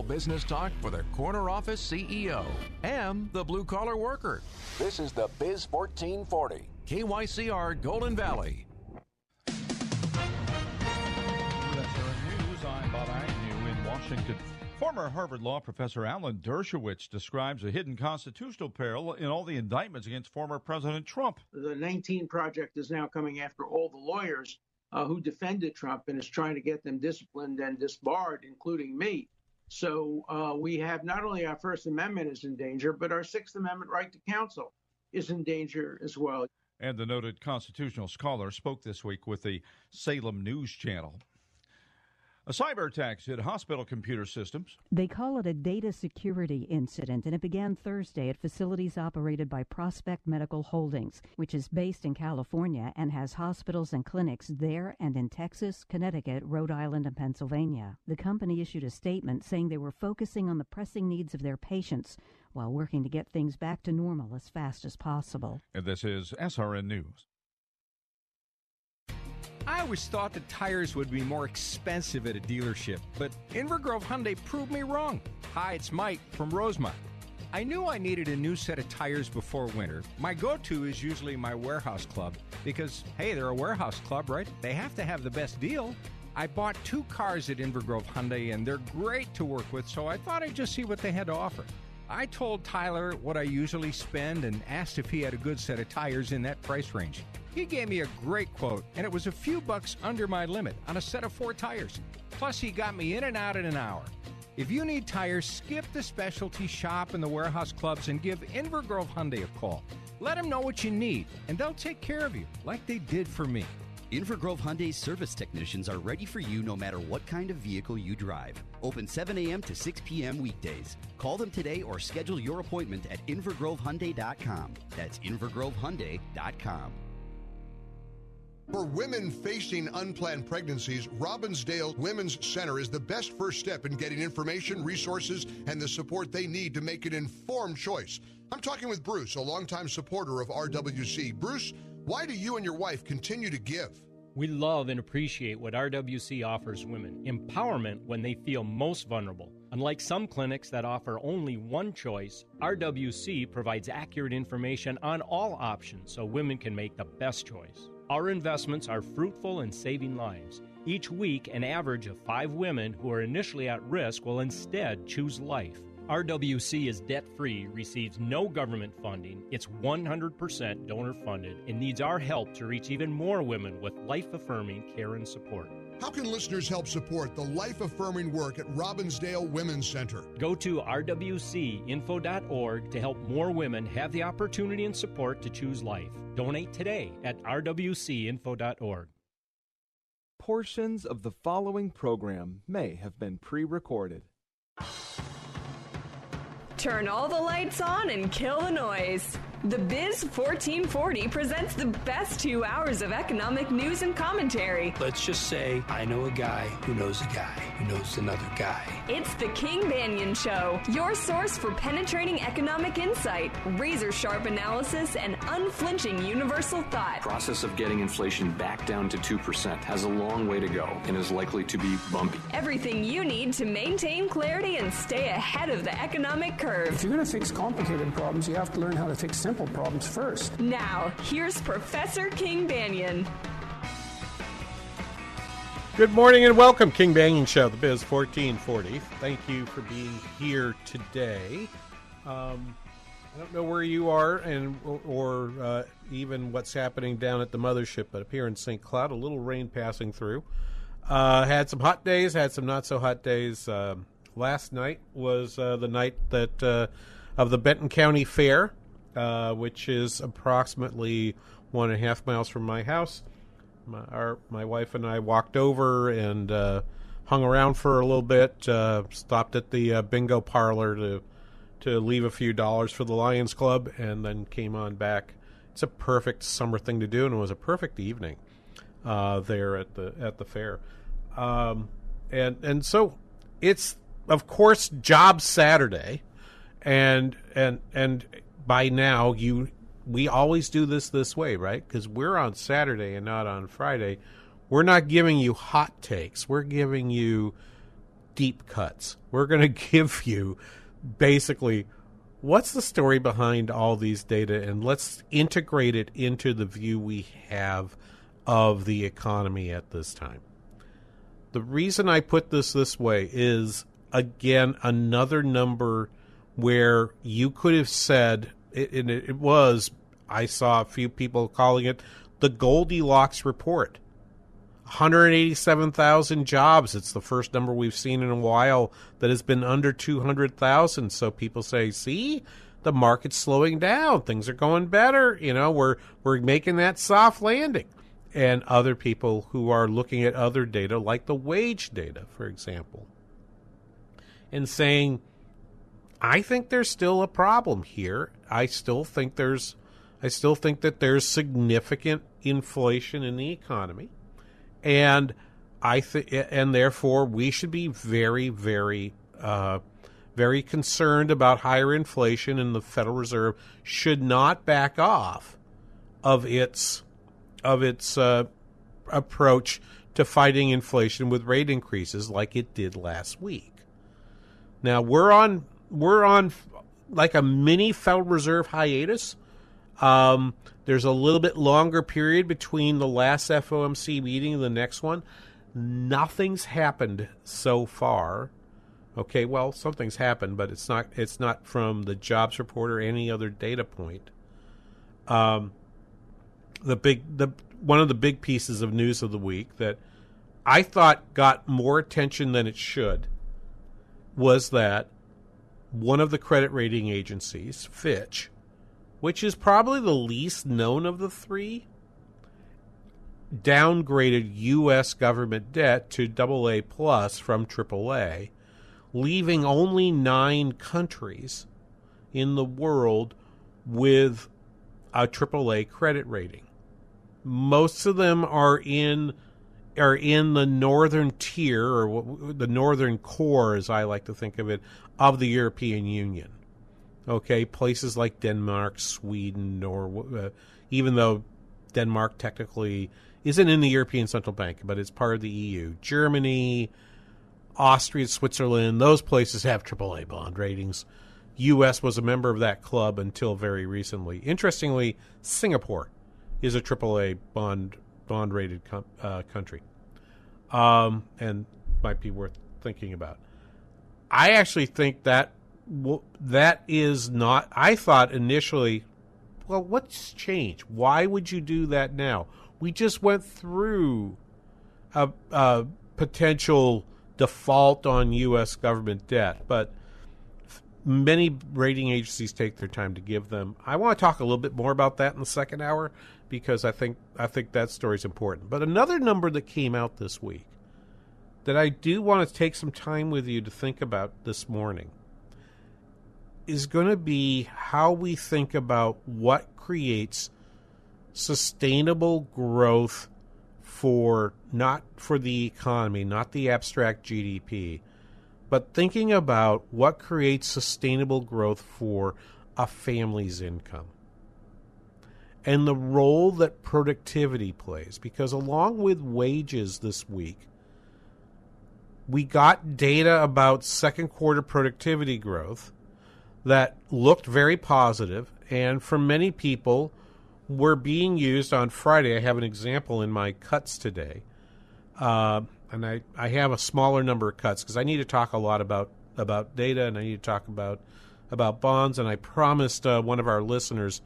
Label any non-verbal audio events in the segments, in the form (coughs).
Business talk for the corner office CEO and the blue collar worker. This is the Biz 1440, KYCR Golden Valley. News. I'm Bob Agnew in Washington. Former Harvard Law professor Alan Dershowitz describes a hidden constitutional peril in all the indictments against former President Trump. The 19 Project is now coming after all the lawyers uh, who defended Trump and is trying to get them disciplined and disbarred, including me. So uh, we have not only our First Amendment is in danger, but our Sixth Amendment right to counsel is in danger as well. And the noted constitutional scholar spoke this week with the Salem News Channel. A cyber attack hit hospital computer systems. They call it a data security incident, and it began Thursday at facilities operated by Prospect Medical Holdings, which is based in California and has hospitals and clinics there and in Texas, Connecticut, Rhode Island, and Pennsylvania. The company issued a statement saying they were focusing on the pressing needs of their patients while working to get things back to normal as fast as possible. And this is SRN News. I always thought that tires would be more expensive at a dealership, but Inver Grove Hyundai proved me wrong. Hi, it's Mike from Rosemont. I knew I needed a new set of tires before winter. My go to is usually my warehouse club because, hey, they're a warehouse club, right? They have to have the best deal. I bought two cars at Inver Grove Hyundai and they're great to work with, so I thought I'd just see what they had to offer. I told Tyler what I usually spend and asked if he had a good set of tires in that price range. He gave me a great quote, and it was a few bucks under my limit on a set of four tires. Plus, he got me in and out in an hour. If you need tires, skip the specialty shop and the warehouse clubs and give Inver Grove Hyundai a call. Let them know what you need, and they'll take care of you like they did for me. Inver Grove Hyundai service technicians are ready for you no matter what kind of vehicle you drive. Open 7 a.m. to 6 p.m. weekdays. Call them today or schedule your appointment at invergrovehyundai.com. That's invergrovehyundai.com. For women facing unplanned pregnancies, Robbinsdale Women's Center is the best first step in getting information, resources, and the support they need to make an informed choice. I'm talking with Bruce, a longtime supporter of RWC. Bruce, why do you and your wife continue to give? We love and appreciate what RWC offers women empowerment when they feel most vulnerable. Unlike some clinics that offer only one choice, RWC provides accurate information on all options so women can make the best choice. Our investments are fruitful in saving lives. Each week, an average of five women who are initially at risk will instead choose life. RWC is debt free, receives no government funding, it's 100% donor funded, and needs our help to reach even more women with life affirming care and support. How can listeners help support the life affirming work at Robbinsdale Women's Center? Go to rwcinfo.org to help more women have the opportunity and support to choose life. Donate today at rwcinfo.org. Portions of the following program may have been pre recorded. Turn all the lights on and kill the noise. The Biz 1440 presents the best two hours of economic news and commentary. Let's just say I know a guy who knows a guy who knows another guy. It's the King Banaian Show, your source for penetrating economic insight, razor sharp analysis, and unflinching universal thought. Process of getting inflation back down to 2% has a long way to go and is likely to be bumpy. Everything you need to maintain clarity and stay ahead of the economic curve. If you're going to fix complicated problems, you have to learn how to fix simple problems first. Now, here's Professor King Banaian. Good morning and welcome, King Banaian Show, the Biz 1440. Thank you for being here today. Um, I don't know where you are and or uh, even what's happening down at the mothership, but up here in St. Cloud, a little rain passing through. Uh, had some hot days, had some not so hot days. Uh, last night was uh, the night that uh, of the Benton County Fair, uh, which is approximately one and a half miles from my house my, our my wife and I walked over and uh, hung around for a little bit. Uh, stopped at the uh, bingo parlor to to leave a few dollars for the Lions Club, and then came on back. It's a perfect summer thing to do, and it was a perfect evening uh, there at the at the fair. Um, and and so it's of course Job Saturday, and and and by now you we always do this this way, right? Because we're on Saturday and not on Friday. We're not giving you hot takes. We're giving you deep cuts. We're going (laughs) to give you basically what's the story behind all these data and let's integrate it into the view we have of the economy at this time. The reason I put this this way is again another number where you could have said it, it was I saw a few people calling it the Goldilocks report. 187,000 jobs. It's the first number we've seen in a while that has been under 200,000. So people say, "See, the market's slowing down. Things are going better. You know, we're we're making that soft landing." And other people who are looking at other data like the wage data, for example, and saying, "I think there's still a problem here. I still think there's I still think that there's significant inflation in the economy." and I think, and therefore we should be very, very, uh, very concerned about higher inflation, and the Federal Reserve should not back off of its of its uh, approach to fighting inflation with rate increases, like it did last week. Now we're on we're on like a mini Federal Reserve hiatus. Um, there's a little bit longer period between the last FOMC meeting and the next one. Nothing's happened so far. Okay, well, something's happened, but it's not it's not from the jobs report or any other data point. Um, the big the one of the big pieces of news of the week that I thought got more attention than it should was that one of the credit rating agencies, Fitch, which is probably the least known of the three, downgraded U.S. government debt to AA plus from AAA, leaving only nine countries in the world with a AAA credit rating. Most of them are in are in the northern tier or the northern core, as I like to think of it, of the European Union. Okay, places like Denmark, Sweden, or uh, even though Denmark technically isn't in the European Central Bank, but it's part of the EU. Germany, Austria, Switzerland, those places have AAA bond ratings. U.S. was a member of that club until very recently. Interestingly, Singapore is a AAA bond bond rated com- uh, country, um, and might be worth thinking about. I actually think that well, that is not. I thought initially, well, what's changed? Why would you do that now? We just went through a, a potential default on U.S. government debt, but many rating agencies take their time to give them. I want to talk a little bit more about that in the second hour because I think I think that story is important. But another number that came out this week that I do want to take some time with you to think about this morning is going to be how we think about what creates sustainable growth for not for the economy, not the abstract GDP, but thinking about what creates sustainable growth for a family's income and the role that productivity plays. Because along with wages this week, we got data about second quarter productivity growth that looked very positive and for many people were being used on Friday. I have an example in my cuts today. Uh, and I, I have a smaller number of cuts because I need to talk a lot about, about data and I need to talk about about bonds. And I promised uh, one of our listeners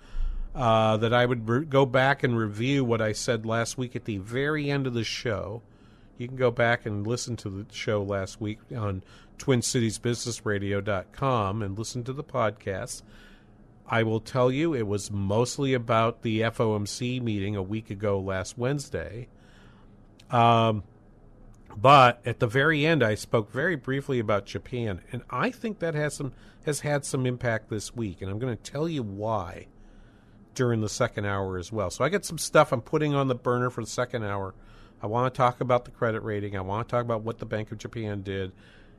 uh, that I would re- go back and review what I said last week at the very end of the show. You can go back and listen to the show last week on TwinCitiesBusinessRadio.com and listen to the podcast. I will tell you it was mostly about the FOMC meeting a week ago last Wednesday. Um, But at the very end, I spoke very briefly about Japan, and I think that has some has had some impact this week, and I'm going to tell you why during the second hour as well. So I got some stuff I'm putting on the burner for the second hour. I want to talk about the credit rating. I want to talk about what the Bank of Japan did,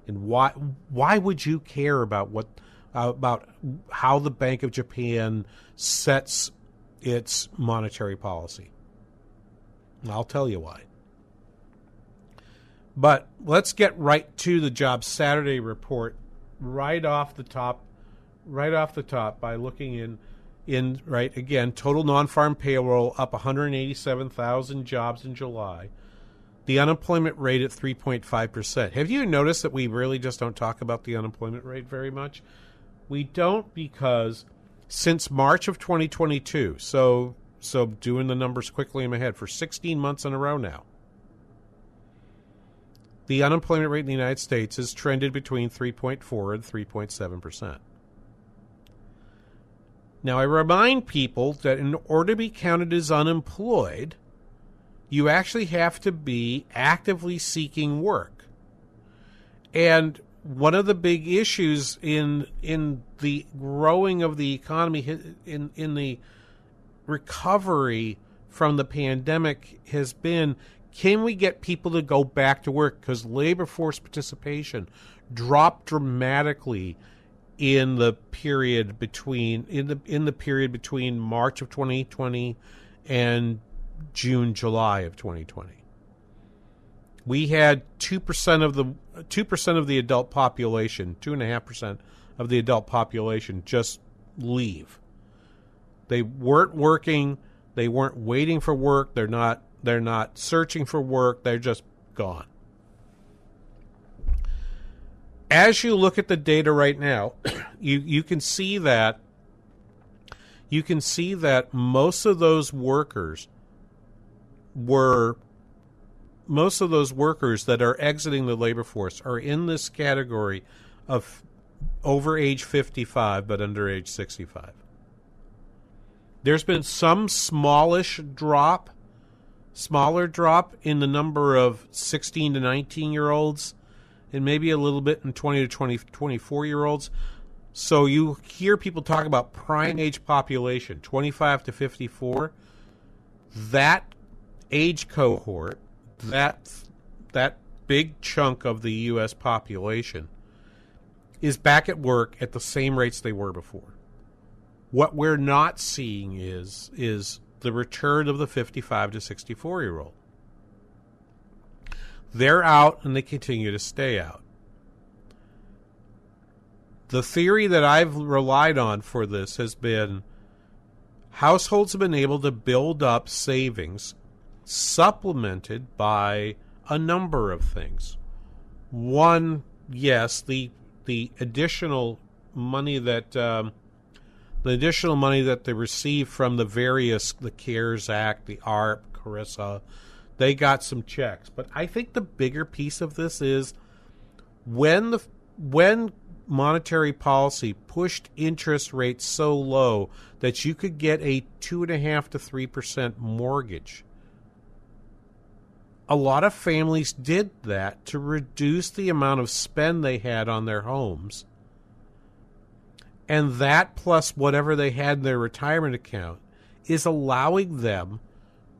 and why why would you care about what uh, about how the Bank of Japan sets its monetary policy? I'll tell you why. But let's get right to the Job Saturday report right off the top right off the top by looking in in right again total non-farm payroll up 187,000 jobs in July. The unemployment rate at 3.5%. Have you noticed that we really just don't talk about the unemployment rate very much? We don't because since March of 2022, so so doing the numbers quickly in my head for 16 months in a row now. The unemployment rate in the United States has trended between 3.4 and 3.7 percent. Now, I remind people that in order to be counted as unemployed, you actually have to be actively seeking work. And one of the big issues in in the growing of the economy in in the recovery from the pandemic has been can we get people to go back to work because labor force participation dropped dramatically in the period between in the in the period between March of 2020 and June July of 2020. We had two percent of the two percent of the adult population, two and a half percent of the adult population just leave. They weren't working. They weren't waiting for work. They're not. They're not searching for work. They're just gone as you look at the data right now, (clears throat) you you can see that you can see that most of those workers were most of those workers that are exiting the labor force are in this category of over age 55 but under age 65. There's been some smallish drop, smaller drop in the number of 16 to 19 year olds and maybe a little bit in 20 to 20, 24 year olds. So you hear people talk about prime age population, 25 to 54. That age cohort, that that big chunk of the U.S. population, is back at work at the same rates they were before. What we're not seeing is is the return of the 55 to 64 year old. They're out and they continue to stay out. The theory that I've relied on for this has been households have been able to build up savings supplemented by a number of things. One, yes, the the additional money that um, the additional money that they receive from the various the CARES Act, the ARP, CRRSA, they got some checks. But I think the bigger piece of this is when the when monetary policy pushed interest rates so low that you could get a two and a half to three percent mortgage. A lot of families did that to reduce the amount of spend they had on their homes. And that plus whatever they had in their retirement account is allowing them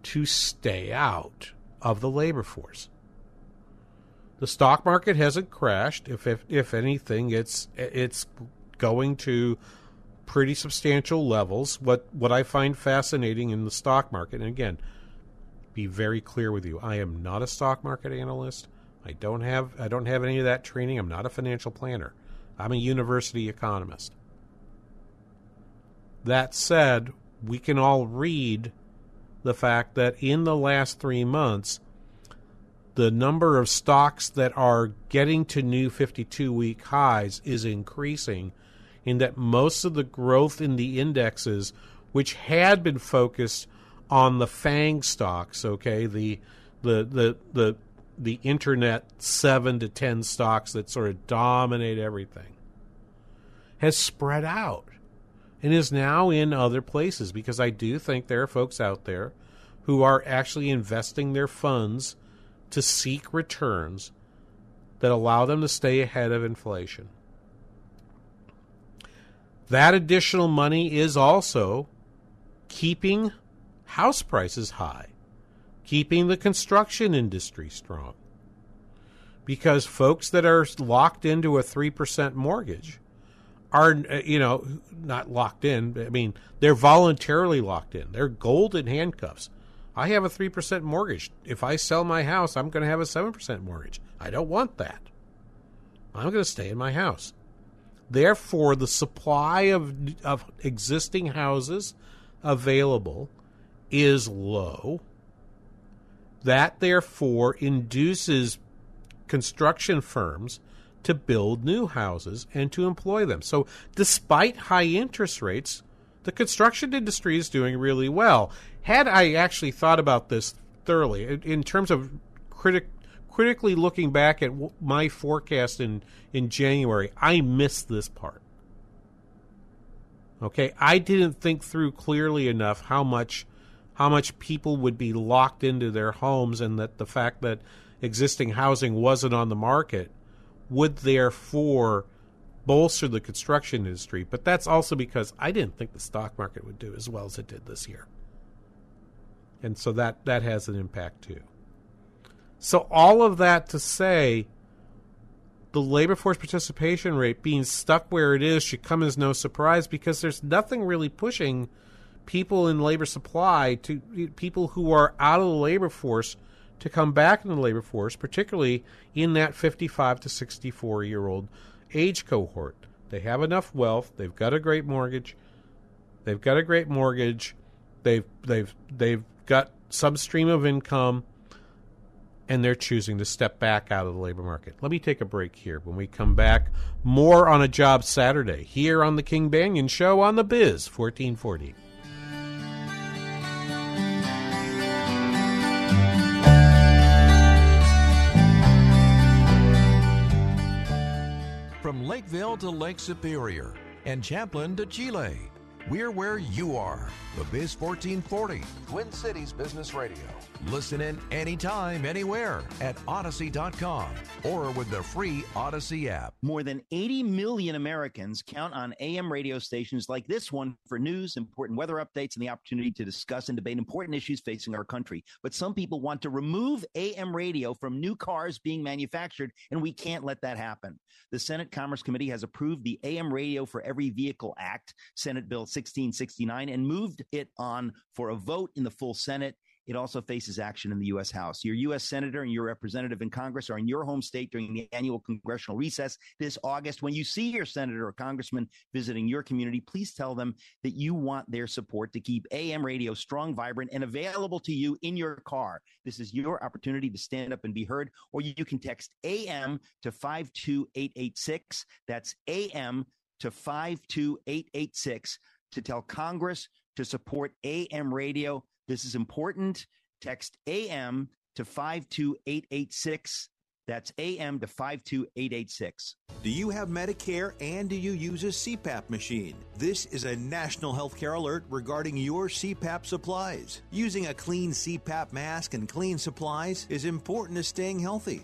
to stay out of the labor force. The stock market hasn't crashed. If if, if anything, it's it's going to pretty substantial levels. What what I find fascinating in the stock market, and again, be very clear with you, I am not a stock market analyst. I don't have I don't have any of that training. I'm not a financial planner. I'm a university economist. That said, we can all read the fact that in the last three months, the number of stocks that are getting to new 52 week highs is increasing, in that most of the growth in the indexes, which had been focused on the FANG stocks, okay, the the the the the internet seven to ten stocks that sort of dominate everything, has spread out and is now in other places because I do think there are folks out there who are actually investing their funds to seek returns that allow them to stay ahead of inflation. That additional money is also keeping house prices high, keeping the construction industry strong. Because folks that are locked into a 3% mortgage are, uh, you know, not locked in, I mean, they're voluntarily locked in. They're golden handcuffs. I have a 3% mortgage. If I sell my house, I'm going to have a 7% mortgage. I don't want that. I'm going to stay in my house. Therefore, the supply of, of existing houses available is low. That, therefore, induces construction firms to build new houses and to employ them. So, despite high interest rates, the construction industry is doing really well. Had I actually thought about this thoroughly, in terms of critic, critically looking back at my forecast in, in January, I missed this part. Okay, I didn't think through clearly enough how much how much people would be locked into their homes and that the fact that existing housing wasn't on the market would therefore bolster the construction industry. But that's also because I didn't think the stock market would do as well as it did this year. And so that, that has an impact too. So, all of that to say, the labor force participation rate being stuck where it is should come as no surprise because there's nothing really pushing people in labor supply to people who are out of the labor force to come back in the labor force, particularly in that 55 to 64 year old age cohort. They have enough wealth, they've got a great mortgage, they've got a great mortgage, they've they've they've got some stream of income and they're choosing to step back out of the labor market. Let me take a break here. When we come back, more on a job Saturday here on the King Banaian Show on the Biz 1440. From Lakeville to Lake Superior and Champlin to Chile, we're where you are. The Biz 1440, Twin Cities Business Radio. Listen in anytime, anywhere at Audacy.com or with the free Audacy app. More than 80 million Americans count on AM radio stations like this one for news, important weather updates, and the opportunity to discuss and debate important issues facing our country. But some people want to remove AM radio from new cars being manufactured, and we can't let that happen. The Senate Commerce Committee has approved the AM Radio for Every Vehicle Act, Senate Bill 1669, and moved it on for a vote in the full Senate. It also faces action in the U.S. House. Your U.S. Senator and your representative in Congress are in your home state during the annual congressional recess this August. When you see your senator or congressman visiting your community, please tell them that you want their support to keep AM radio strong, vibrant, and available to you in your car. This is your opportunity to stand up and be heard, or you can text AM to 52886. That's AM to 52886 to tell Congress to support AM radio. This is important. Text AM to 52886. That's AM to 52886. Do you have Medicare and do you use a CPAP machine? This is a national healthcare alert regarding your CPAP supplies. Using a clean CPAP mask and clean supplies is important to staying healthy.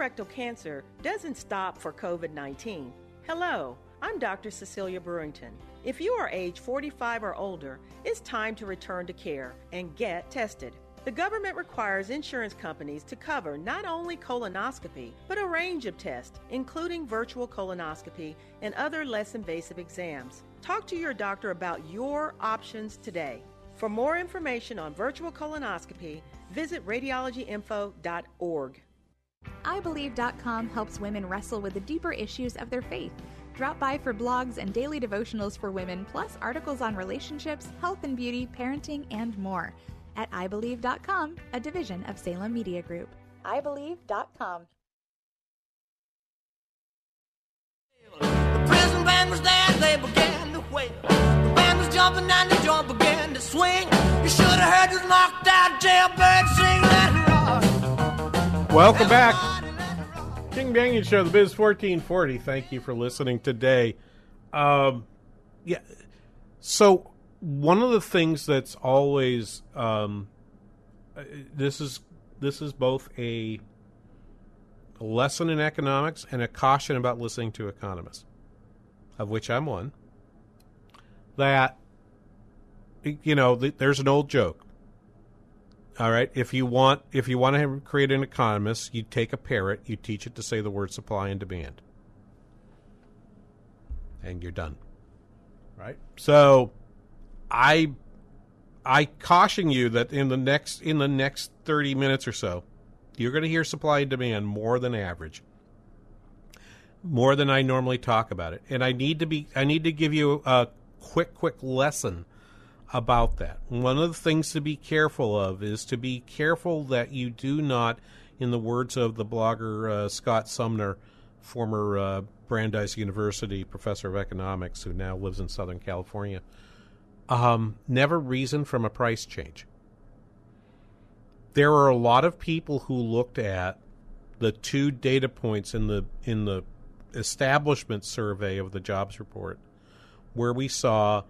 Colorectal cancer doesn't stop for COVID 19. Hello, I'm Dr. Cecilia Brewington. If you are age 45 or older, it's time to return to care and get tested. The government requires insurance companies to cover not only colonoscopy, but a range of tests, including virtual colonoscopy and other less invasive exams. Talk to your doctor about your options today. For more information on virtual colonoscopy, visit radiologyinfo.org. IBelieve.com helps women wrestle with the deeper issues of their faith. Drop by for blogs and daily devotionals for women, plus articles on relationships, health and beauty, parenting, and more. At IBelieve.com, a division of Salem Media Group. IBelieve.com. The prison band was there, they began to wail. The band was jumping and the joint began to swing. You should have heard this knocked out jailbird sing. Welcome back. King Banaian Show, the Biz 1440. Thank you for listening today. Um, yeah. So, one of the things that's always um, uh, this is this is both a lesson in economics and a caution about listening to economists, of which I'm one. That you know, there's an old joke. All right, if you want if you want to create an economist, you take a parrot, you teach it to say the word supply and demand, and you're done. Right. So, I I caution you that in the next in the next thirty minutes or so, you're going to hear supply and demand more than average, more than I normally talk about it, and I need to be I need to give you a quick quick lesson about that. One of the things to be careful of is to be careful that you do not, in the words of the blogger uh, Scott Sumner, former uh, Brandeis University professor of economics who now lives in Southern California, um, never reason from a price change. There are a lot of people who looked at the two data points in the in the establishment survey of the jobs report, where we saw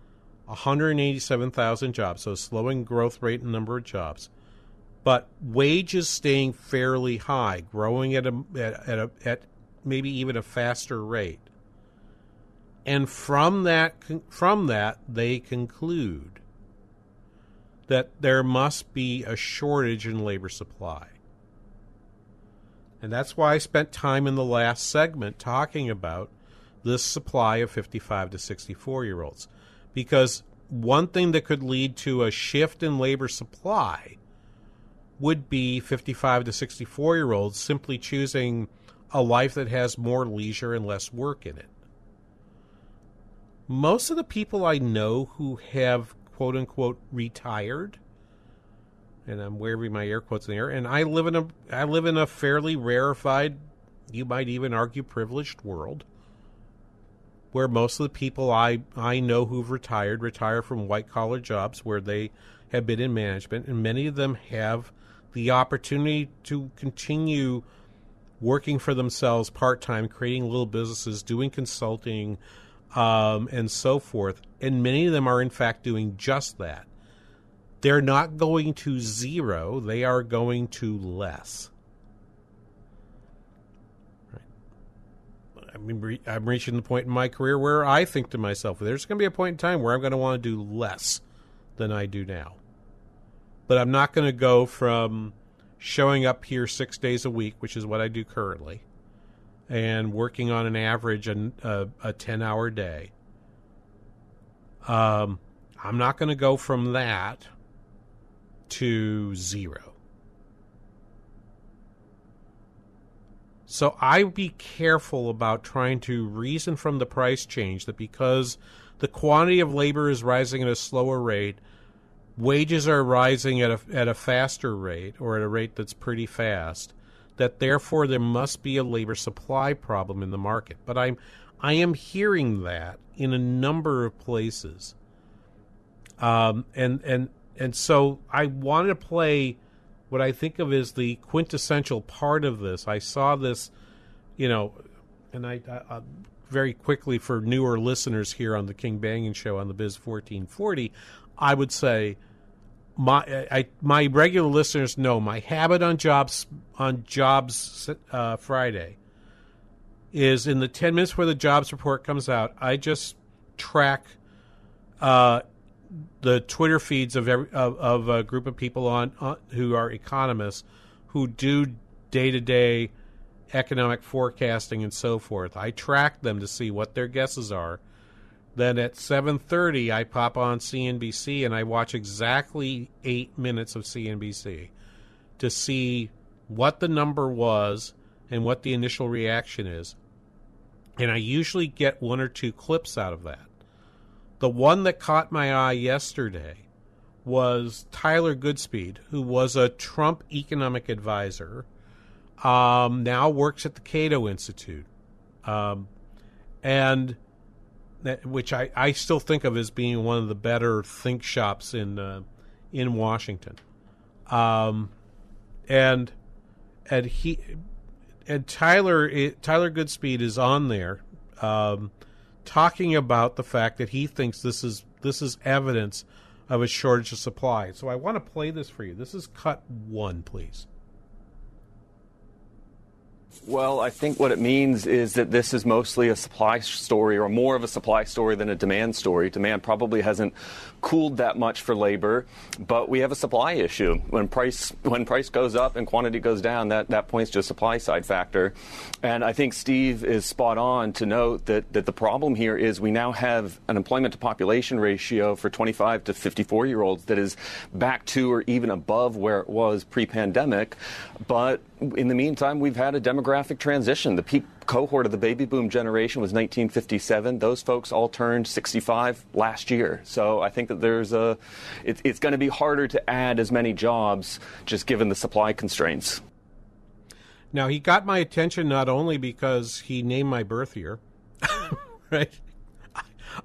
187,000 jobs, so slowing growth rate and number of jobs, but wages staying fairly high, growing at a at, at, a, at maybe even a faster rate. And from that from that they conclude that there must be a shortage in labor supply. And that's why I spent time in the last segment talking about this supply of 55 to 64 year olds because one thing that could lead to a shift in labor supply would be 55 to 64 year olds simply choosing a life that has more leisure and less work in it. Most of the people I know who have quote unquote retired, and I'm waving my air quotes in the air, and I live in a I live in a fairly rarefied, you might even argue privileged world where most of the people I, I know who've retired retire from white collar jobs where they have been in management, and many of them have the opportunity to continue working for themselves part time, creating little businesses, doing consulting, um, and so forth. And many of them are, in fact, doing just that. They're not going to zero, they are going to less. I mean, I'm reaching the point in my career where I think to myself, there's going to be a point in time where I'm going to want to do less than I do now. But I'm not going to go from showing up here six days a week, which is what I do currently, and working on an average a, a, a 10 hour day. Um, I'm not going to go from that to zero. So I would be careful about trying to reason from the price change that because the quantity of labor is rising at a slower rate, wages are rising at a at a faster rate or at a rate that's pretty fast, that therefore there must be a labor supply problem in the market. But I'm I am hearing that in a number of places. Um, and and and so I wanted to play what I think of as the quintessential part of this. I saw this, you know, and I, I, I very quickly for newer listeners here on the King Banaian Show on the Biz 1440, I would say my I, my regular listeners know my habit on jobs on jobs uh, Friday is in the 10 minutes where the jobs report comes out, I just track uh, the Twitter feeds of every, of, of a group of people on, on who are economists who do day to day economic forecasting and so forth. I track them to see what their guesses are Then at 7:30 I pop on CNBC and I watch exactly 8 minutes of CNBC to see what the number was and what the initial reaction is. And I usually get one or two clips out of that. The one that caught my eye yesterday was Tyler Goodspeed, who was a Trump economic advisor, um, now works at the Cato Institute, um, and that, which I, I still think of as being one of the better think shops in uh, in Washington, um, and and he and Tyler it, Tyler Goodspeed is on there, um, talking about the fact that he thinks this is this is evidence of a shortage of supply. So I want to play this for you. This is cut one, please. Well, I think what it means is that this is mostly a supply story or more of a supply story than a demand story. Demand probably hasn't cooled that much for labor, but we have a supply issue. When price when price goes up and quantity goes down, that, that points to a supply side factor. And I think Steve is spot on to note that, that the problem here is we now have an employment to population ratio for 25 to 54 year olds that is back to or even above where it was pre pandemic. But in the meantime, we've had a demographic transition. The peak cohort of the baby boom generation was 1957. Those folks all turned 65 last year. So I think that there's a, it, it's going to be harder to add as many jobs just given the supply constraints. Now he got my attention not only because he named my birth year, (laughs) right?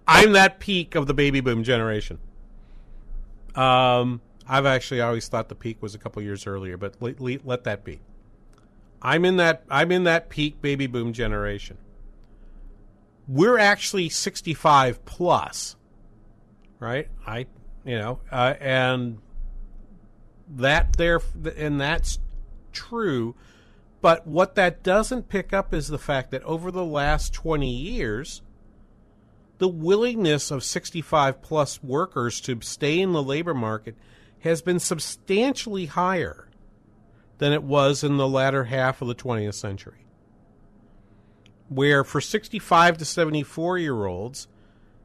I'm that peak of the baby boom generation. Um, I've actually always thought the peak was a couple years earlier, but let, let that be. I'm in that I'm in that peak baby boom generation. We're actually 65 plus, right? I, you know, uh, and that there and that's true. But what that doesn't pick up is the fact that over the last 20 years, the willingness of 65 plus workers to stay in the labor market has been substantially higher than it was in the latter half of the 20th century. Where for 65 to 74 year olds,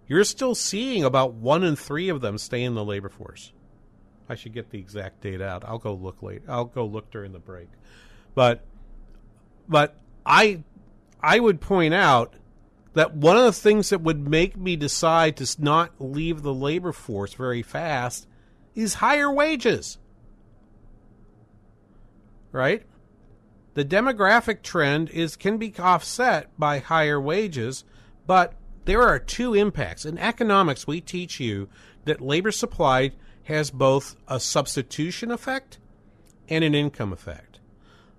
you're still seeing about one in three of them stay in the labor force. I should get the exact date out. I'll go look late. I'll go look during the break. But but I I would point out that one of the things that would make me decide to not leave the labor force very fast is higher wages right? The demographic trend is can be offset by higher wages, but there are two impacts. In economics, we teach you that labor supply has both a substitution effect and an income effect.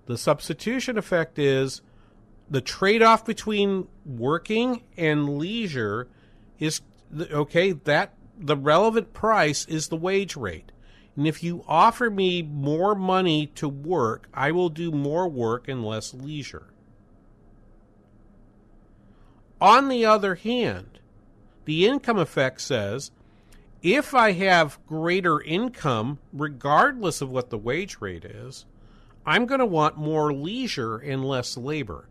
The substitution effect is the trade off between working and leisure is okay, that the relevant price is the wage rate. And if you offer me more money to work, I will do more work and less leisure. On the other hand, the income effect says if I have greater income, regardless of what the wage rate is, I'm going to want more leisure and less labor.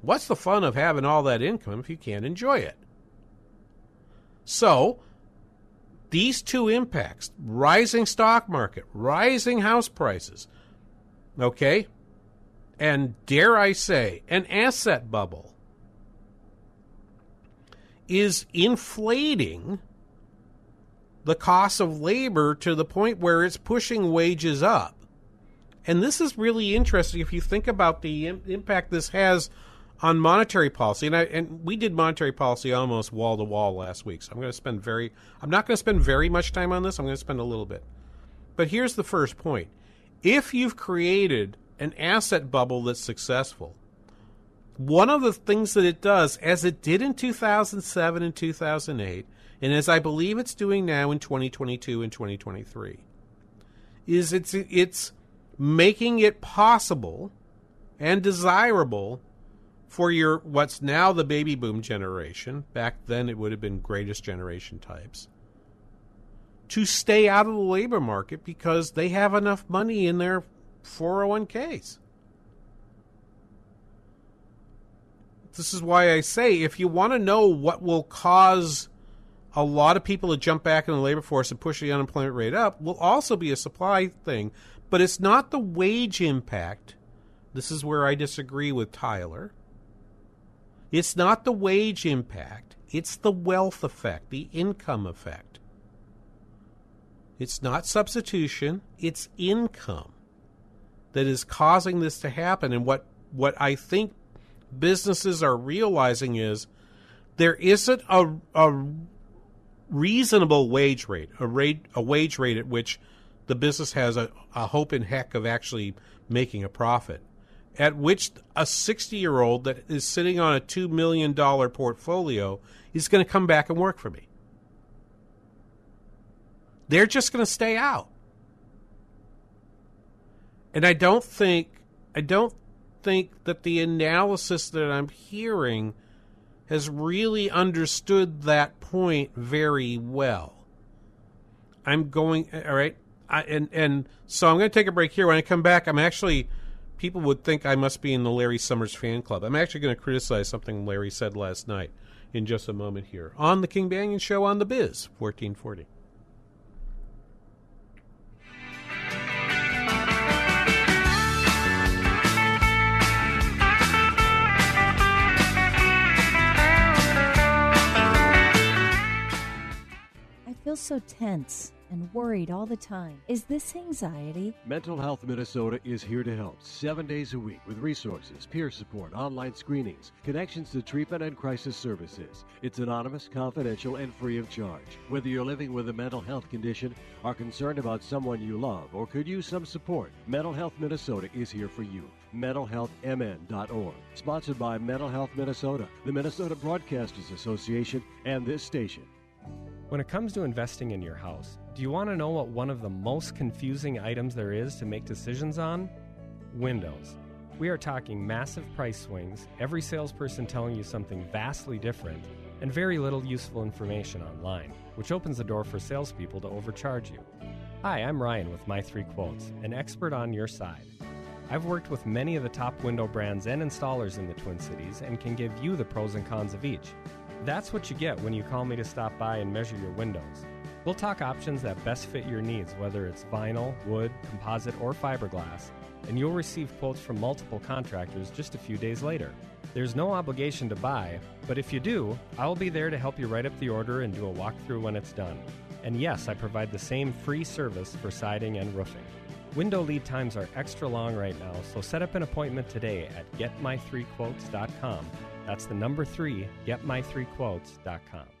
What's the fun of having all that income if you can't enjoy it? So, these two impacts rising stock market, rising house prices, okay, and dare I say, an asset bubble is inflating the cost of labor to the point where it's pushing wages up. And this is really interesting if you think about the impact this has on monetary policy, and I and we did monetary policy almost wall to wall last week. So I'm going to spend very I'm not going to spend very much time on this. I'm going to spend a little bit. But here's the first point: if you've created an asset bubble that's successful, one of the things that it does, as it did in 2007 and 2008, and as I believe it's doing now in 2022 and 2023, is it's it's making it possible and desirable for your what's now the baby boom generation, back then it would have been greatest generation types, to stay out of the labor market because they have enough money in their 401ks. This is why I say if you want to know what will cause a lot of people to jump back in the labor force and push the unemployment rate up will also be a supply thing. But it's not the wage impact. This is where I disagree with Tyler. It's not the wage impact, it's the wealth effect, the income effect. It's not substitution, it's income that is causing this to happen. And what, what I think businesses are realizing is there isn't a, a reasonable wage rate, a rate, a wage rate at which the business has a, a hope in heck of actually making a profit. At which a 60 year old that is sitting on a $2 million portfolio is going to come back and work for me. They're just going to stay out. And I don't think I don't think that the analysis that I'm hearing has really understood that point very well. I'm going all right, I, and and so I'm going to take a break here. When I come back, I'm actually people would think I must be in the Larry Summers fan club. I'm actually going to criticize something Larry said last night in just a moment here on the King Banaian Show on the Biz 1440. I feel so tense and worried all the time. Is this anxiety? Mental Health Minnesota is here to help seven days a week with resources, peer support, online screenings, connections to treatment and crisis services. It's anonymous, confidential, and free of charge. Whether you're living with a mental health condition, are concerned about someone you love, or could use some support, Mental Health Minnesota is here for you. MentalHealthMN.org. Sponsored by Mental Health Minnesota, the Minnesota Broadcasters Association, and this station. When it comes to investing in your house, do you want to know what one of the most confusing items there is to make decisions on? Windows. We are talking massive price swings, every salesperson telling you something vastly different, and very little useful information online, which opens the door for salespeople to overcharge you. Hi, I'm Ryan with My Three Quotes, an expert on your side. I've worked with many of the top window brands and installers in the Twin Cities and can give you the pros and cons of each. That's what you get when you call me to stop by and measure your windows. We'll talk options that best fit your needs, whether it's vinyl, wood, composite, or fiberglass, and you'll receive quotes from multiple contractors just a few days later. There's no obligation to buy, but if you do, I'll be there to help you write up the order and do a walkthrough when it's done. And yes, I provide the same free service for siding and roofing. Window lead times are extra long right now, so set up an appointment today at getmy3quotes.com that's the number three, getmy3quotes.com.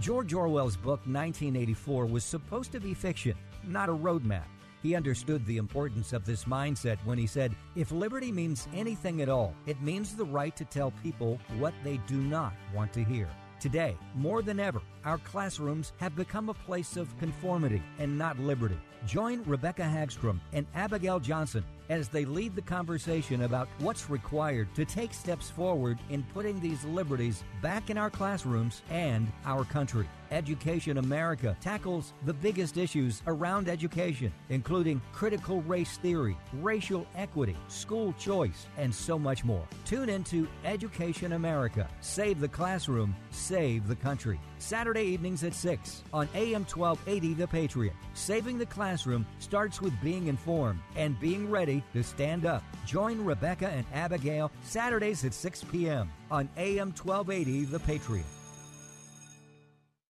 George Orwell's book 1984 was supposed to be fiction, not a roadmap. He understood the importance of this mindset when he said, If liberty means anything at all, it means the right to tell people what they do not want to hear. Today, more than ever, our classrooms have become a place of conformity and not liberty. Join Rebecca Hagstrom and Abigail Johnson as they lead the conversation about what's required to take steps forward in putting these liberties back in our classrooms and our country. Education America tackles the biggest issues around education, including critical race theory, racial equity, school choice, and so much more. Tune into Education America. Save the classroom, save the country. Saturday evenings at 6 on AM 1280 The Patriot. Saving the classroom starts with being informed and being ready to stand up. Join Rebecca and Abigail Saturdays at 6 p.m. on AM 1280 The Patriot.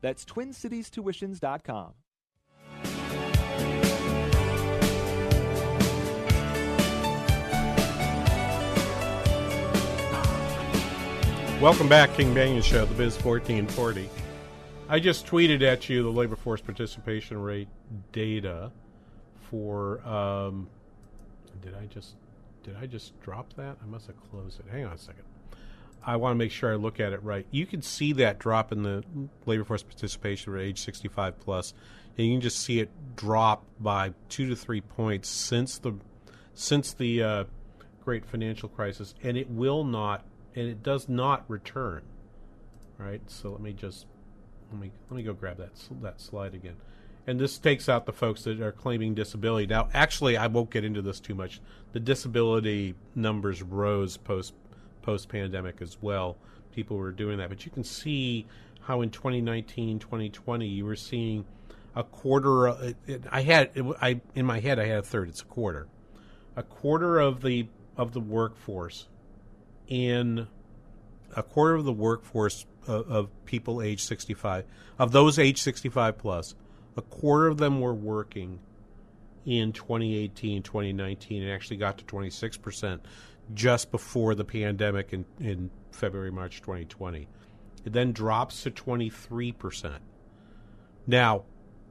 That's TwinCitiesTuitions.com. Welcome back, King Banaian Show, the Biz 1440. I just tweeted at you the labor force participation rate data for. Um, did I just did I just drop that? I must have closed it. Hang on a second. I want to make sure I look at it right. You can see that drop in the labor force participation rate age 65 plus, and you can just see it drop by two to three points since the since the uh, great financial crisis, and it will not, and it does not return. Right. So let me just let me let me go grab that that slide again. And this takes out the folks that are claiming disability. Now, actually, I won't get into this too much. The disability numbers rose post post pandemic as well. People were doing that, but you can see how in 2019, 2020, you were seeing a quarter. It, it, I had it, I in my head I had a third. It's a quarter, a quarter of the of the workforce in a quarter of the workforce of, of people age 65 of those age 65 plus a quarter of them were working in 2018 2019 and actually got to 26% just before the pandemic in, in February, March 2020. It then drops to 23%. Now,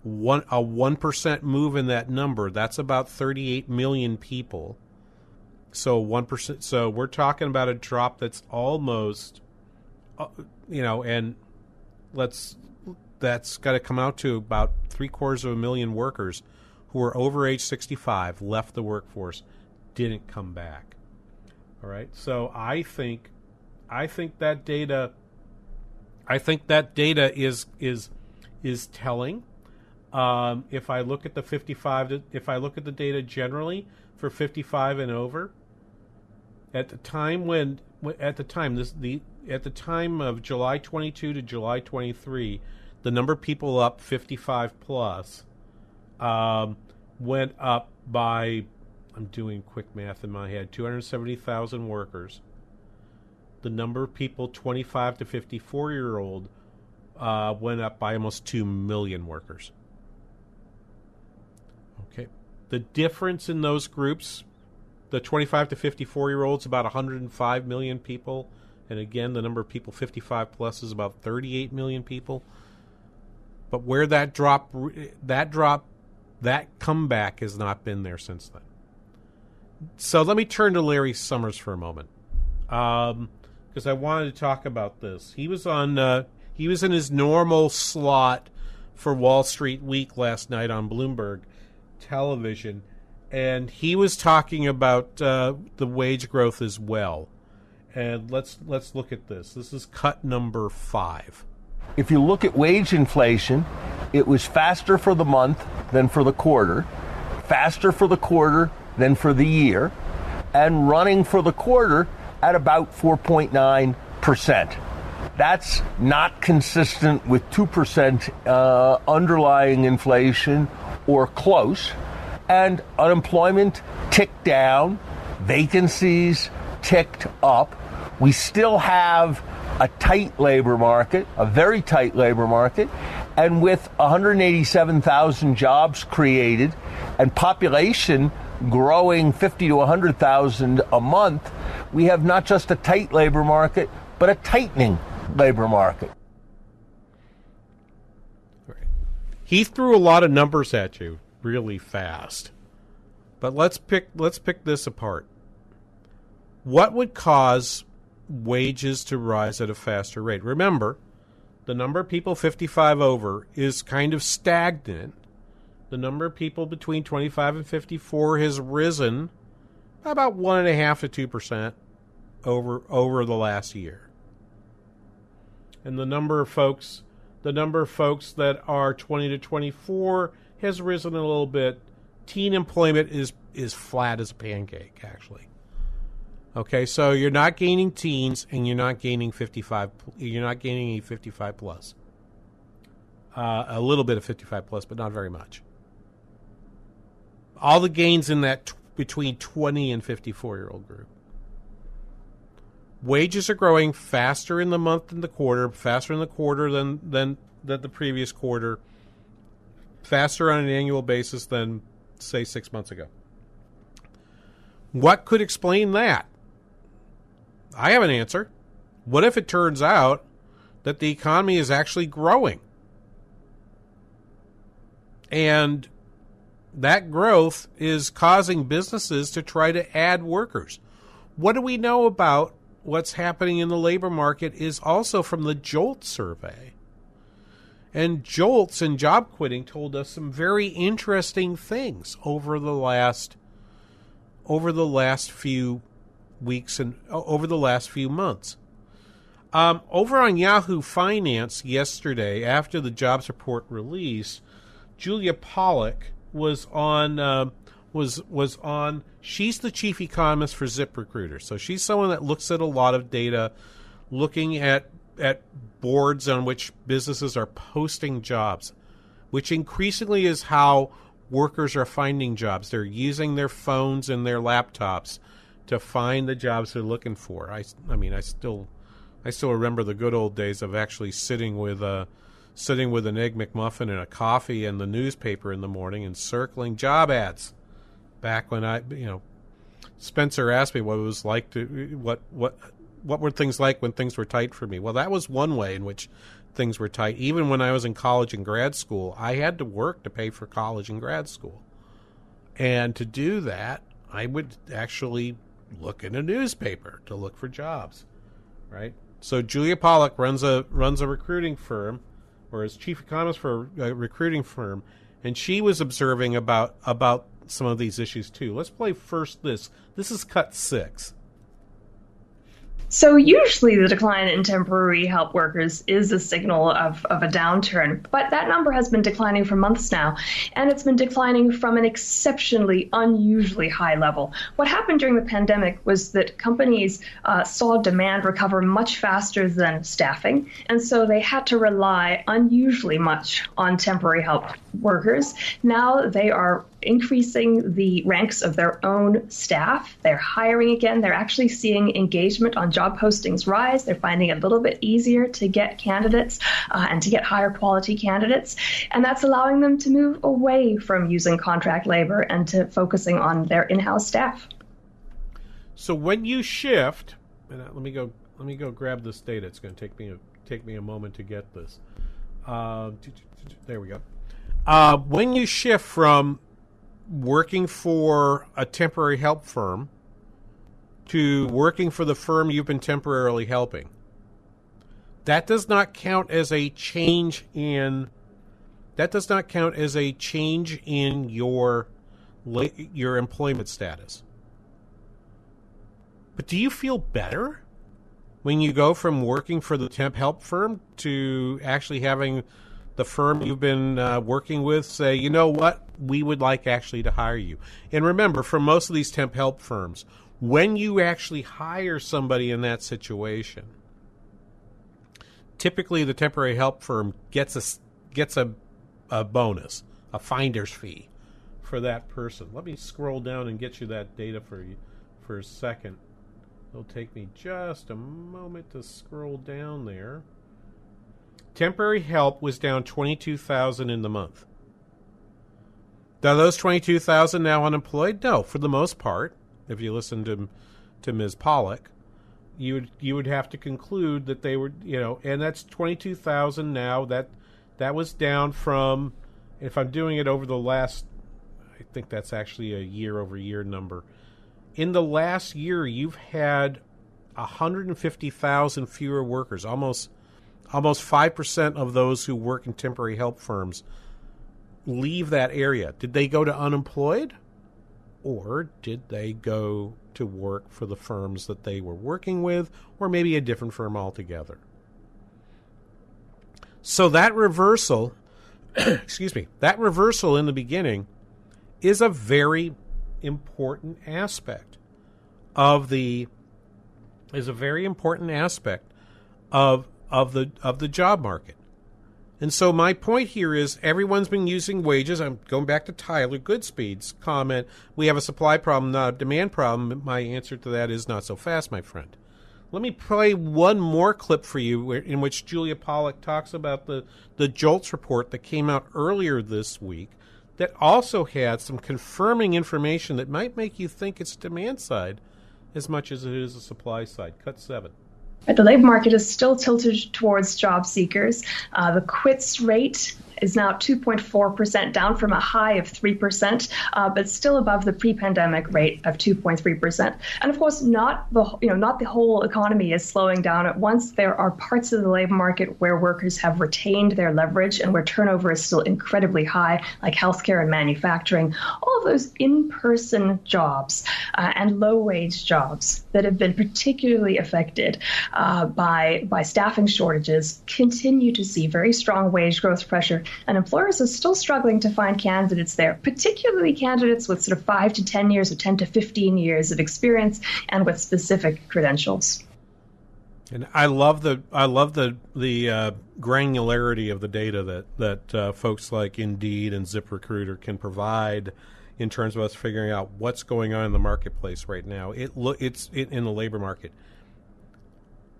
one a 1% move in that number, that's about 38 million people. So 1% so we're talking about a drop that's almost uh, you know, and let's that's got to come out to about three quarters of a million workers who are over age 65 left the workforce, didn't come back. All right. So I think I think that data I think that data is is is telling. Um, if I look at the 55 if I look at the data generally for 55 and over at the time when at the time this the at the time of July 22 to July 23 the number of people up 55 plus um, went up by I'm doing quick math in my head 270,000 workers. The number of people 25 to 54 year old uh, went up by almost 2 million workers. Okay. The difference in those groups, the 25 to 54 year olds, about 105 million people. And again, the number of people 55 plus is about 38 million people. But where that drop, that drop, that comeback has not been there since then so let me turn to Larry Summers for a moment, because um, I wanted to talk about this. He was on. Uh, he was in his normal slot for Wall Street Week last night on Bloomberg television, and he was talking about uh, the wage growth as well. And let's let's look at this. This is cut number five. If you look at wage inflation, it was faster for the month than for the quarter, faster for the quarter than for the year, and running for the quarter at about 4.9%. That's not consistent with 2% uh, underlying inflation or close. And unemployment ticked down, vacancies ticked up. We still have a tight labor market, a very tight labor market. And with 187,000 jobs created and population growing 50 to 100,000 a month, we have not just a tight labor market, but a tightening labor market. He threw a lot of numbers at you really fast. But let's pick let's pick this apart. What would cause wages to rise at a faster rate? Remember, the number of people 55 over is kind of stagnant the number of people between 25 and 54 has risen by about one and a half to two percent over over the last year, and the number of folks the number of folks that are 20 to 24 has risen a little bit. Teen employment is is flat as a pancake, actually. Okay, so you're not gaining teens, and you're not gaining 55. You're not gaining a 55 plus. Uh, a little bit of 55 plus, but not very much all the gains in that t- between 20 and 54 year old group. Wages are growing faster in the month than the quarter, faster in the quarter than than than the previous quarter, faster on an annual basis than say 6 months ago. What could explain that? I have an answer. What if it turns out that the economy is actually growing? And that growth is causing businesses to try to add workers. What do we know about what's happening in the labor market is also from the JOLT survey. And JOLTS and job quitting told us some very interesting things over the last over the last few weeks and over the last few months. Um, over on Yahoo Finance yesterday, after the jobs report release, Julia Pollak was on uh, was was on. She's the chief economist for ZipRecruiter, so she's someone that looks at a lot of data, looking at at boards on which businesses are posting jobs, which increasingly is how workers are finding jobs. They're using their phones and their laptops to find the jobs they're looking for. I, I mean, I still, I still remember the good old days of actually sitting with a, sitting with an egg McMuffin and a coffee and the newspaper in the morning and circling job ads. Back when I, you know, Spencer asked me what it was like to what what what were things like when things were tight for me? Well, that was one way in which things were tight. Even when I was in college and grad school, I had to work to pay for college and grad school. And to do that, I would actually look in a newspaper to look for jobs, right? So Julia Pollak runs a runs a recruiting firm, or as chief economist for a recruiting firm, and she was observing about about some of these issues too. Let's play first this. This is cut six. So usually the decline in temporary help workers is a signal of, of a downturn, but that number has been declining for months now, and it's been declining from an exceptionally unusually high level. What happened during the pandemic was that companies uh, saw demand recover much faster than staffing, and so they had to rely unusually much on temporary help workers. Now they are increasing the ranks of their own staff. They're hiring again. They're actually seeing engagement on job postings rise. They're finding it a little bit easier to get candidates uh, and to get higher quality candidates. And that's allowing them to move away from using contract labor and to focusing on their in house staff. So when you shift, and uh, let me go. Let me go grab this data. It's going to take me a, take me a moment to get this. Uh, there we go. Uh, when you shift from working for a temporary help firm to working for the firm you've been temporarily helping. That does not count as a change in that does not count as a change in your your employment status. But do you feel better when you go from working for the temp help firm to actually having the firm you've been uh, working with say, you know what, we would like actually to hire you. And remember, for most of these temp help firms, when you actually hire somebody in that situation, typically the temporary help firm gets a gets a, a bonus, a finder's fee for that person. Let me scroll down and get you that data for you for a second. It'll take me just a moment to scroll down there. Temporary help was down 22,000 in the month. Are those 22,000 now unemployed? No, for the most part. If you listen to to Ms. Pollak, you would you would have to conclude that they were, you know, and that's 22,000 now. That that was down from if I'm doing it over the last I think that's actually a year over year number. In the last year, you've had 150,000 fewer workers, almost almost 5% of those who work in temporary help firms leave that area. Did they go to unemployed? Or did they go to work for the firms that they were working with, or maybe a different firm altogether? So that reversal, (coughs) excuse me, that reversal in the beginning is a very important aspect of the is a very important aspect of of the of the job market. And so my point here is everyone's been using wages. I'm going back to Tyler Goodspeed's comment. We have a supply problem, not a demand problem. My answer to that is not so fast, my friend. Let me play one more clip for you in which Julia Pollak talks about the, the JOLTS report that came out earlier this week that also had some confirming information that might make you think it's demand side as much as it is a supply side. Cut seven. The labor market is still tilted towards job seekers. Uh, the quits rate is now 2.4%, down from a high of 3%, uh, but still above the pre-pandemic rate of 2.3%. And of course, not the you know not the whole economy is slowing down at once. There are parts of the labor market where workers have retained their leverage and where turnover is still incredibly high, like healthcare and manufacturing. All of those in-person jobs uh, and low-wage jobs that have been particularly affected uh, by by staffing shortages continue to see very strong wage growth pressure, and employers are still struggling to find candidates there, particularly candidates with sort of five to ten years or ten to fifteen years of experience and with specific credentials. And I love the I love the the uh, granularity of the data that that uh, folks like Indeed and ZipRecruiter can provide in terms of us figuring out what's going on in the marketplace right now. It lo- it's it, in the labor market.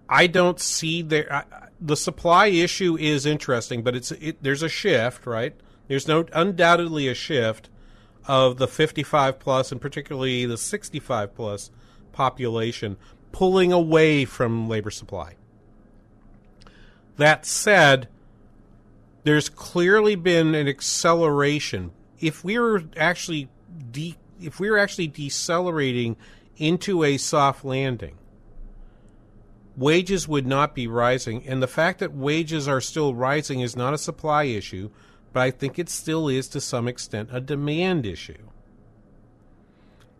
I don't see there. I, the supply issue is interesting, but it's it, there's a shift, right? There's no undoubtedly a shift of the 55 plus and particularly the 65 plus population pulling away from labor supply. That said, there's clearly been an acceleration. If we were actually de- if we were actually decelerating into a soft landing, wages would not be rising. And the fact that wages are still rising is not a supply issue, but I think it still is to some extent a demand issue.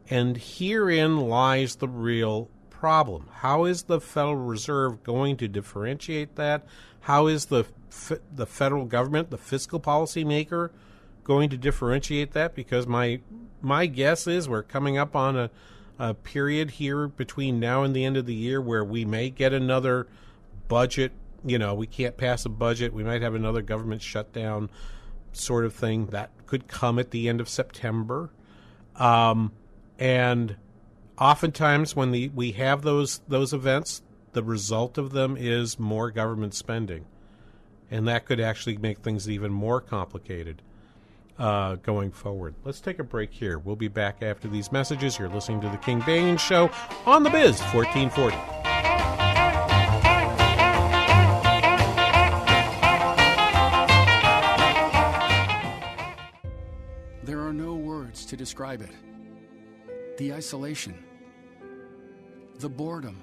And herein lies the real problem. How is the Federal Reserve going to differentiate that? How is the the federal government, the fiscal policy maker, going to differentiate that? Because my my guess is we're coming up on a, a period here between now and the end of the year where we may get another budget. You know, we can't pass a budget. We might have another government shutdown sort of thing that could come at the end of September. Um, and oftentimes when the, we have those those events, the result of them is more government spending, and that could actually make things even more complicated uh, going forward. Let's take a break here. We'll be back after these messages. You're listening to the King Banaian Show on the Biz 1440. There are no words to describe it. The isolation the boredom,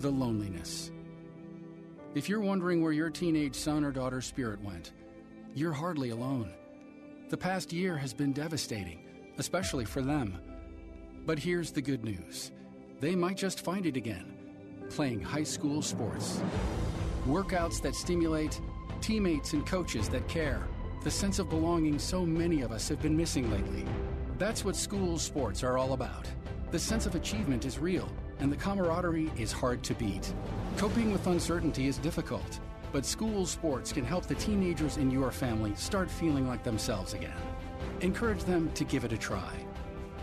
the loneliness. If you're wondering where your teenage son or daughter's spirit went, you're hardly alone. The past year has been devastating, especially for them. But here's the good news they might just find it again playing high school sports. Workouts that stimulate, teammates and coaches that care, the sense of belonging so many of us have been missing lately. That's what school sports are all about. The sense of achievement is real, and the camaraderie is hard to beat. Coping with uncertainty is difficult, but school sports can help the teenagers in your family start feeling like themselves again. Encourage them to give it a try.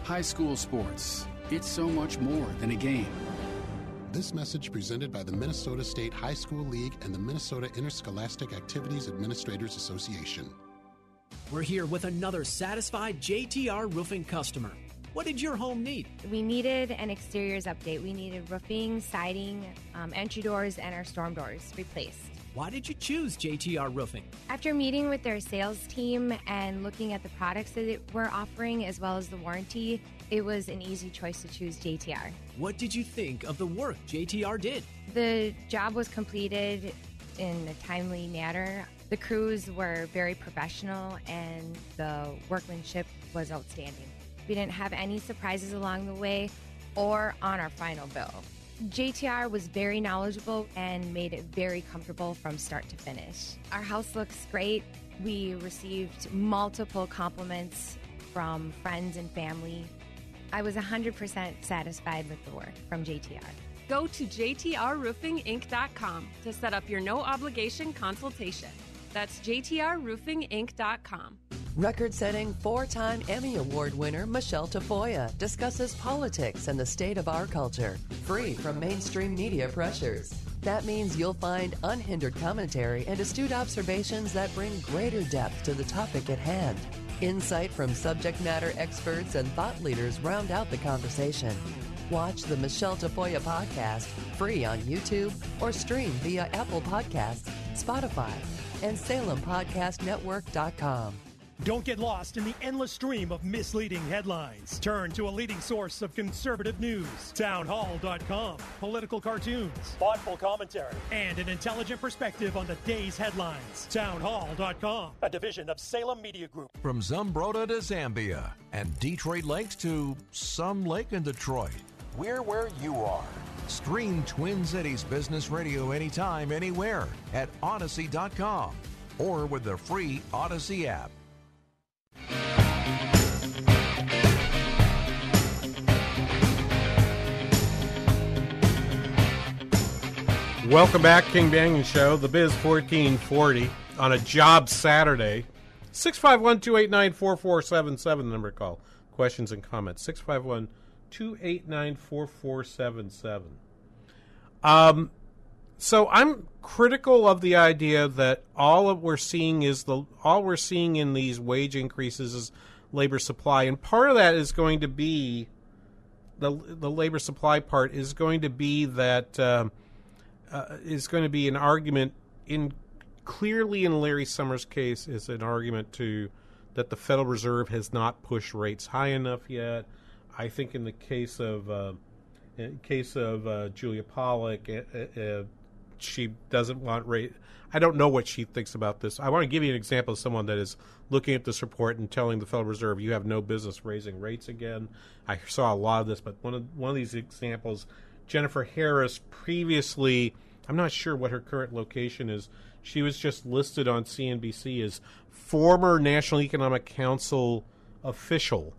High school sports, it's so much more than a game. This message presented by the Minnesota State High School League and the Minnesota Interscholastic Activities Administrators Association. We're here with another satisfied JTR roofing customer. What did your home need? We needed an exteriors update. We needed roofing, siding, um, entry doors, and our storm doors replaced. Why did you choose JTR Roofing? After meeting with their sales team and looking at the products that we're offering as well as the warranty, it was an easy choice to choose JTR. What did you think of the work JTR did? The job was completed in a timely manner. The crews were very professional and the workmanship was outstanding. We didn't have any surprises along the way or on our final bill. JTR was very knowledgeable and made it very comfortable from start to finish. Our house looks great. We received multiple compliments from friends and family. I was 100% satisfied with the work from JTR. Go to JTRRoofingInc.com to set up your no obligation consultation. That's JTRRoofingInc.com. Record setting four time Emmy Award winner Michelle Tafoya discusses politics and the state of our culture, free from mainstream media pressures. That means you'll find unhindered commentary and astute observations that bring greater depth to the topic at hand. Insight from subject matter experts and thought leaders round out the conversation. Watch the Michelle Tafoya podcast free on YouTube or stream via Apple Podcasts, Spotify, and SalemPodcastNetwork.com. Don't get lost in the endless stream of misleading headlines. Turn to a leading source of conservative news, townhall.com, political cartoons, thoughtful commentary, and an intelligent perspective on the day's headlines. Townhall.com, a division of Salem Media Group. From Zumbrota to Zambia and Detroit Lakes to some lake in Detroit, we're where you are. Stream Twin Cities Business Radio anytime, anywhere at Audacy.com or with the free Audacy app. Welcome back, King Banaian Show, the Biz 1440 on a job Saturday. 651 289 4477, number call. Questions and comments. 651 289 4477. Um, so I'm critical of the idea that all we're seeing is the all we're seeing in these wage increases is labor supply, and part of that is going to be the the labor supply part is going to be that um, uh, is going to be an argument in clearly in Larry Summers' case is an argument to that the Federal Reserve has not pushed rates high enough yet. I think in the case of uh, in case of uh, Julia Pollak, uh, uh, she doesn't want rate. I don't know what she thinks about this. I want to give you an example of someone that is looking at this report and telling the Federal Reserve, "You have no business raising rates again." I saw a lot of this, but one of one of these examples, Jennifer Harris, previously, I'm not sure what her current location is. She was just listed on CNBC as former National Economic Council official,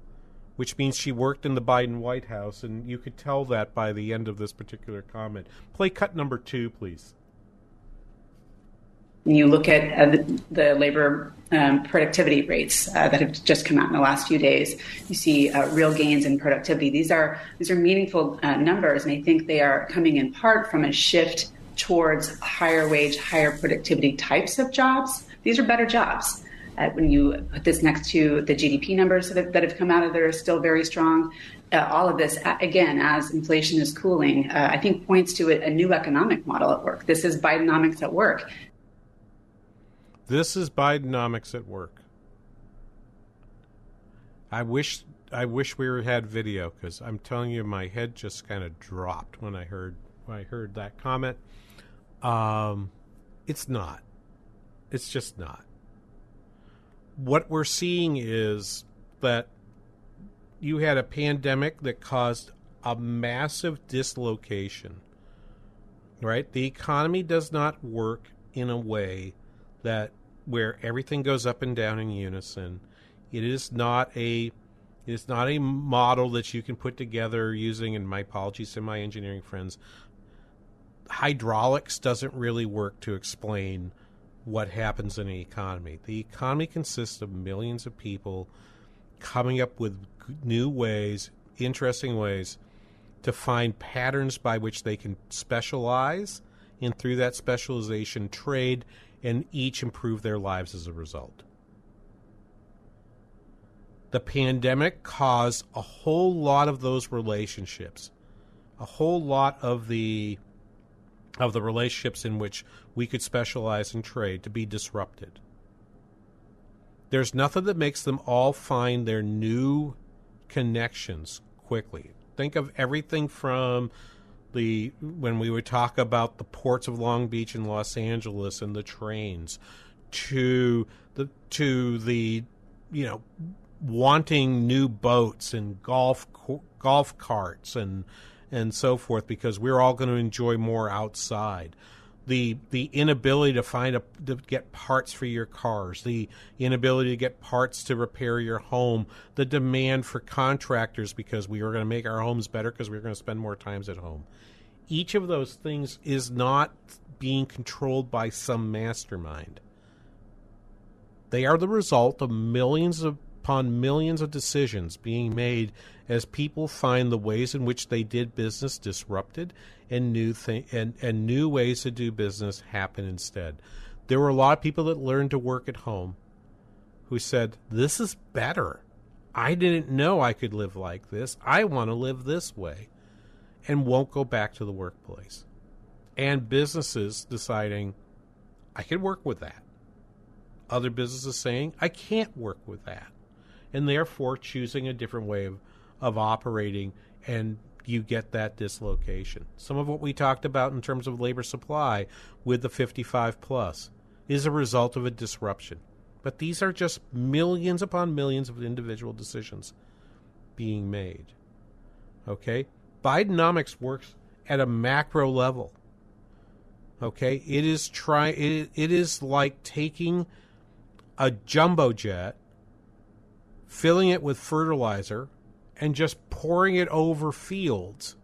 which means she worked in the Biden White House, and you could tell that by the end of this particular comment. Play cut number two, please. When you look at uh, the, labor um, productivity rates uh, that have just come out in the last few days. You see uh, real gains in productivity. These are these are meaningful uh, numbers, and I think they are coming in part from a shift towards higher wage, higher productivity types of jobs. These are better jobs. Uh, when you put this next to the GDP numbers that have, that have come out of there are still very strong. Uh, all of this, again, as inflation is cooling, uh, I think points to a, a, new economic model at work. This is Bidenomics at work. This is Bidenomics at work. I wish I wish we had video because I'm telling you, my head just kind of dropped when I heard when I heard that comment. Um, it's not. It's just not. What we're seeing is that you had a pandemic that caused a massive dislocation. Right? The economy does not work in a way that where everything goes up and down in unison. It is not a it is not a model that you can put together using, and my apologies to my engineering friends, hydraulics doesn't really work to explain what happens in the economy. The economy consists of millions of people coming up with new ways, interesting ways to find patterns by which they can specialize and through that specialization trade and each improve their lives as a result. The pandemic caused a whole lot of those relationships, a whole lot of the of the relationships in which we could specialize in trade to be disrupted. There's nothing that makes them all find their new connections quickly. Think of everything from the when we would talk about the ports of Long Beach and Los Angeles and the trains to the to the you know wanting new boats and golf golf carts and and so forth because we're all going to enjoy more outside. The the inability to find a to get parts for your cars, the inability to get parts to repair your home, the demand for contractors because we are going to make our homes better because we're going to spend more times at home. Each of those things is not being controlled by some mastermind. They are the result of millions of upon millions of decisions being made as people find the ways in which they did business disrupted and new th- and, and new ways to do business happen instead. There were a lot of people that learned to work at home who said, This is better. I didn't know I could live like this. I want to live this way and won't go back to the workplace. And businesses deciding, I can work with that. other businesses saying, I can't work with that. And therefore choosing a different way of, of operating, and you get that dislocation. Some of what we talked about in terms of labor supply with the 55 plus is a result of a disruption. But these are just millions upon millions of individual decisions being made. Okay? Bidenomics works at a macro level. Okay? It is try it, it is like taking a jumbo jet, filling it with fertilizer, and just pouring it over fields,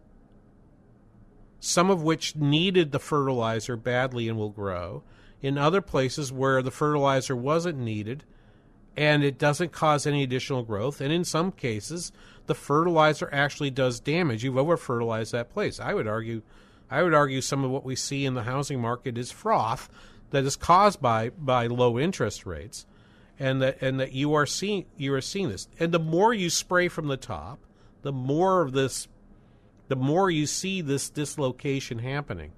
some of which needed the fertilizer badly and will grow, in other places where the fertilizer wasn't needed and it doesn't cause any additional growth. And in some cases, the fertilizer actually does damage. You've over fertilized that place. I would argue, I would argue some of what we see in the housing market is froth that is caused by by low interest rates, and that and that you are seeing you are seeing this. And the more you spray from the top, the more of this, the more you see this dislocation happening.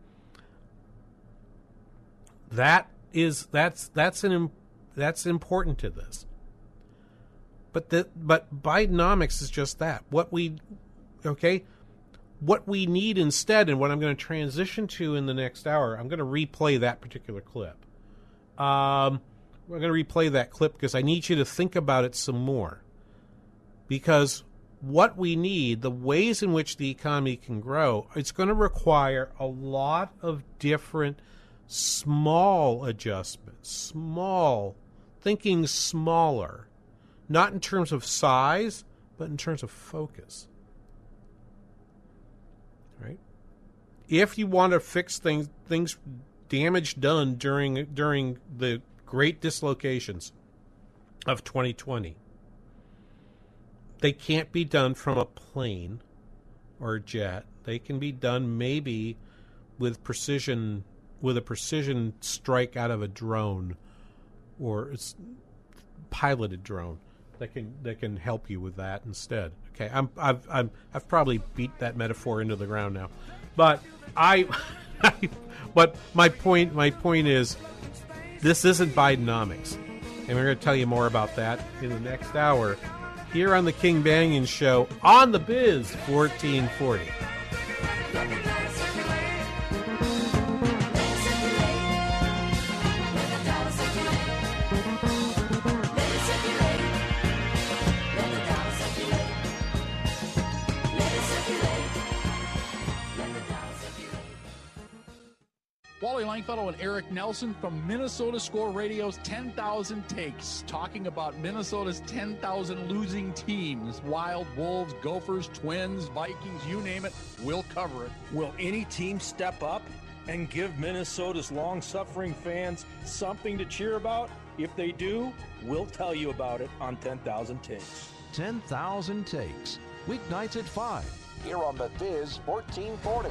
That is that's that's an that's important to this. But the but Bidenomics is just that. What we okay, what we need instead, and what I'm going to transition to in the next hour, I'm going to replay that particular clip. Um, we're going to replay that clip because I need you to think about it some more. Because what we need, the ways in which the economy can grow, it's going to require a lot of different small adjustments, small, thinking smaller, not in terms of size, but in terms of focus. Right? If you want to fix things, things damage done during during the great dislocations of 2020, they can't be done from a plane or a jet. They can be done maybe with precision with a precision strike out of a drone or piloted drone that can that can help you with that instead. Okay, I'm I've I'm, I've probably beat that metaphor into the ground now, but I, (laughs) but my point my point is this isn't Bidenomics, and we're going to tell you more about that in the next hour here on the King Banaian Show on the Biz 1440. Wally and Eric Nelson from Minnesota Score Radio's 10,000 Takes, talking about Minnesota's 10,000 losing teams Wild, Wolves, Gophers, Twins, Vikings, you name it, we'll cover it. Will any team step up and give Minnesota's long suffering fans something to cheer about? If they do, we'll tell you about it on 10,000 Takes. 10,000 Takes, weeknights at 5, here on The Biz 1440.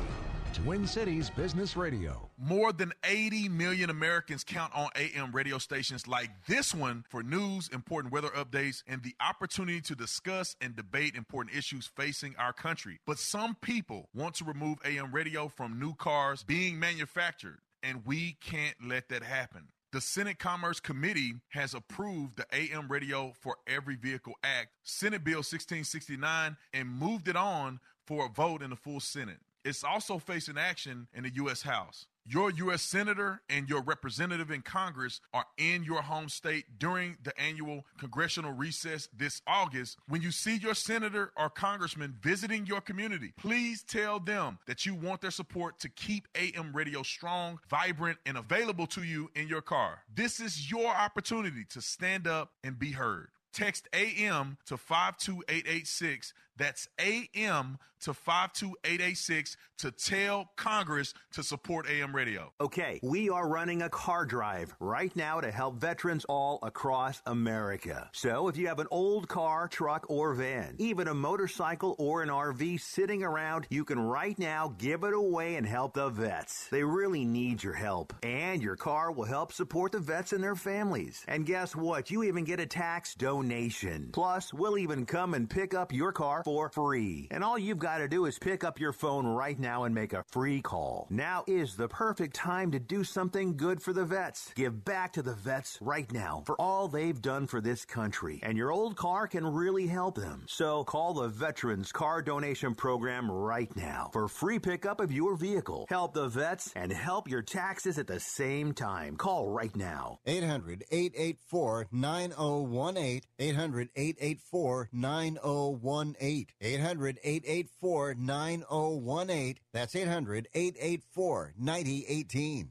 Twin Cities Business Radio. More than 80 million Americans count on AM radio stations like this one for news, important weather updates, and the opportunity to discuss and debate important issues facing our country. But some people want to remove AM radio from new cars being manufactured, and we can't let that happen. The Senate Commerce Committee has approved the AM Radio for Every Vehicle Act, Senate Bill 1669, and moved it on for a vote in the full Senate. It's also facing action in the U.S. House. Your U.S. Senator and your representative in Congress are in your home state during the annual congressional recess this August. When you see your senator or congressman visiting your community, please tell them that you want their support to keep AM radio strong, vibrant, and available to you in your car. This is your opportunity to stand up and be heard. Text AM to 52886. That's AM to 52886 to tell Congress to support AM radio. Okay, we are running a car drive right now to help veterans all across America. So if you have an old car, truck, or van, even a motorcycle or an RV sitting around, you can right now give it away and help the vets. They really need your help. And your car will help support the vets and their families. And guess what? You even get a tax donation. Plus, we'll even come and pick up your car for free. And all you've got to do is pick up your phone right now and make a free call. Now is the perfect time to do something good for the vets. Give back to the vets right now for all they've done for this country. And your old car can really help them. So call the Veterans Car Donation Program right now for free pickup of your vehicle. Help the vets and help your taxes at the same time. Call right now. 800 884 9018. 800 884 9018. 800 884 9018. That's 800 884 9018.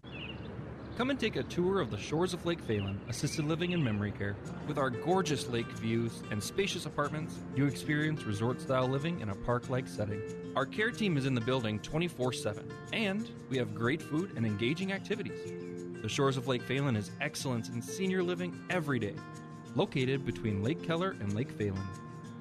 Come and take a tour of the shores of Lake Phalen, assisted living and memory care. With our gorgeous lake views and spacious apartments, you experience resort style living in a park like setting. Our care team is in the building 24 7, and we have great food and engaging activities. The Shores of Lake Phalen is excellence in senior living every day, located between Lake Keller and Lake Phalen.